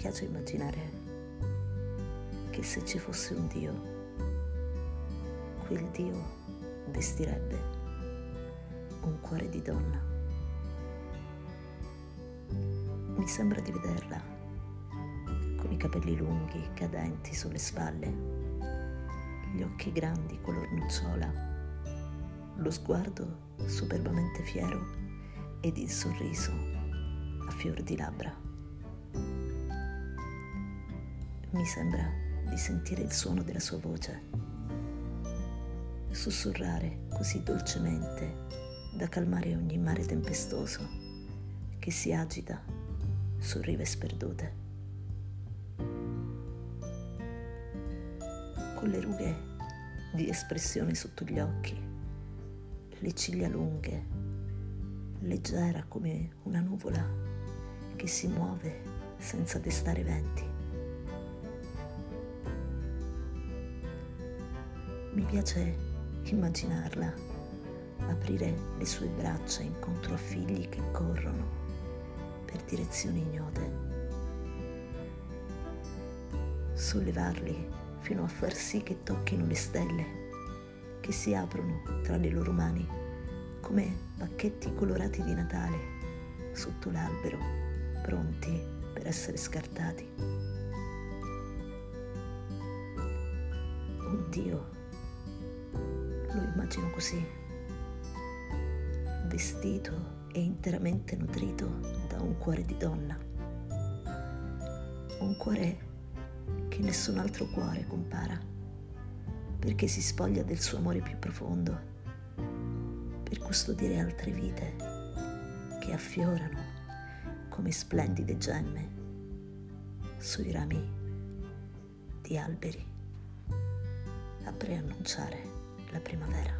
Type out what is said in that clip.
piace immaginare che se ci fosse un Dio, quel Dio vestirebbe un cuore di donna. Mi sembra di vederla con i capelli lunghi cadenti sulle spalle, gli occhi grandi color nocciola, lo sguardo superbamente fiero ed il sorriso a fior di labbra. Mi sembra di sentire il suono della sua voce, sussurrare così dolcemente da calmare ogni mare tempestoso che si agita su rive sperdute. Con le rughe di espressione sotto gli occhi, le ciglia lunghe, leggera come una nuvola che si muove senza destare venti. Mi piace immaginarla aprire le sue braccia incontro a figli che corrono per direzioni ignote, sollevarli fino a far sì che tocchino le stelle che si aprono tra le loro mani come pacchetti colorati di Natale sotto l'albero, pronti per essere scartati. Oddio, lo immagino così, vestito e interamente nutrito da un cuore di donna, un cuore che nessun altro cuore compara perché si spoglia del suo amore più profondo, per custodire altre vite che affiorano come splendide gemme sui rami di alberi a preannunciare la primavera.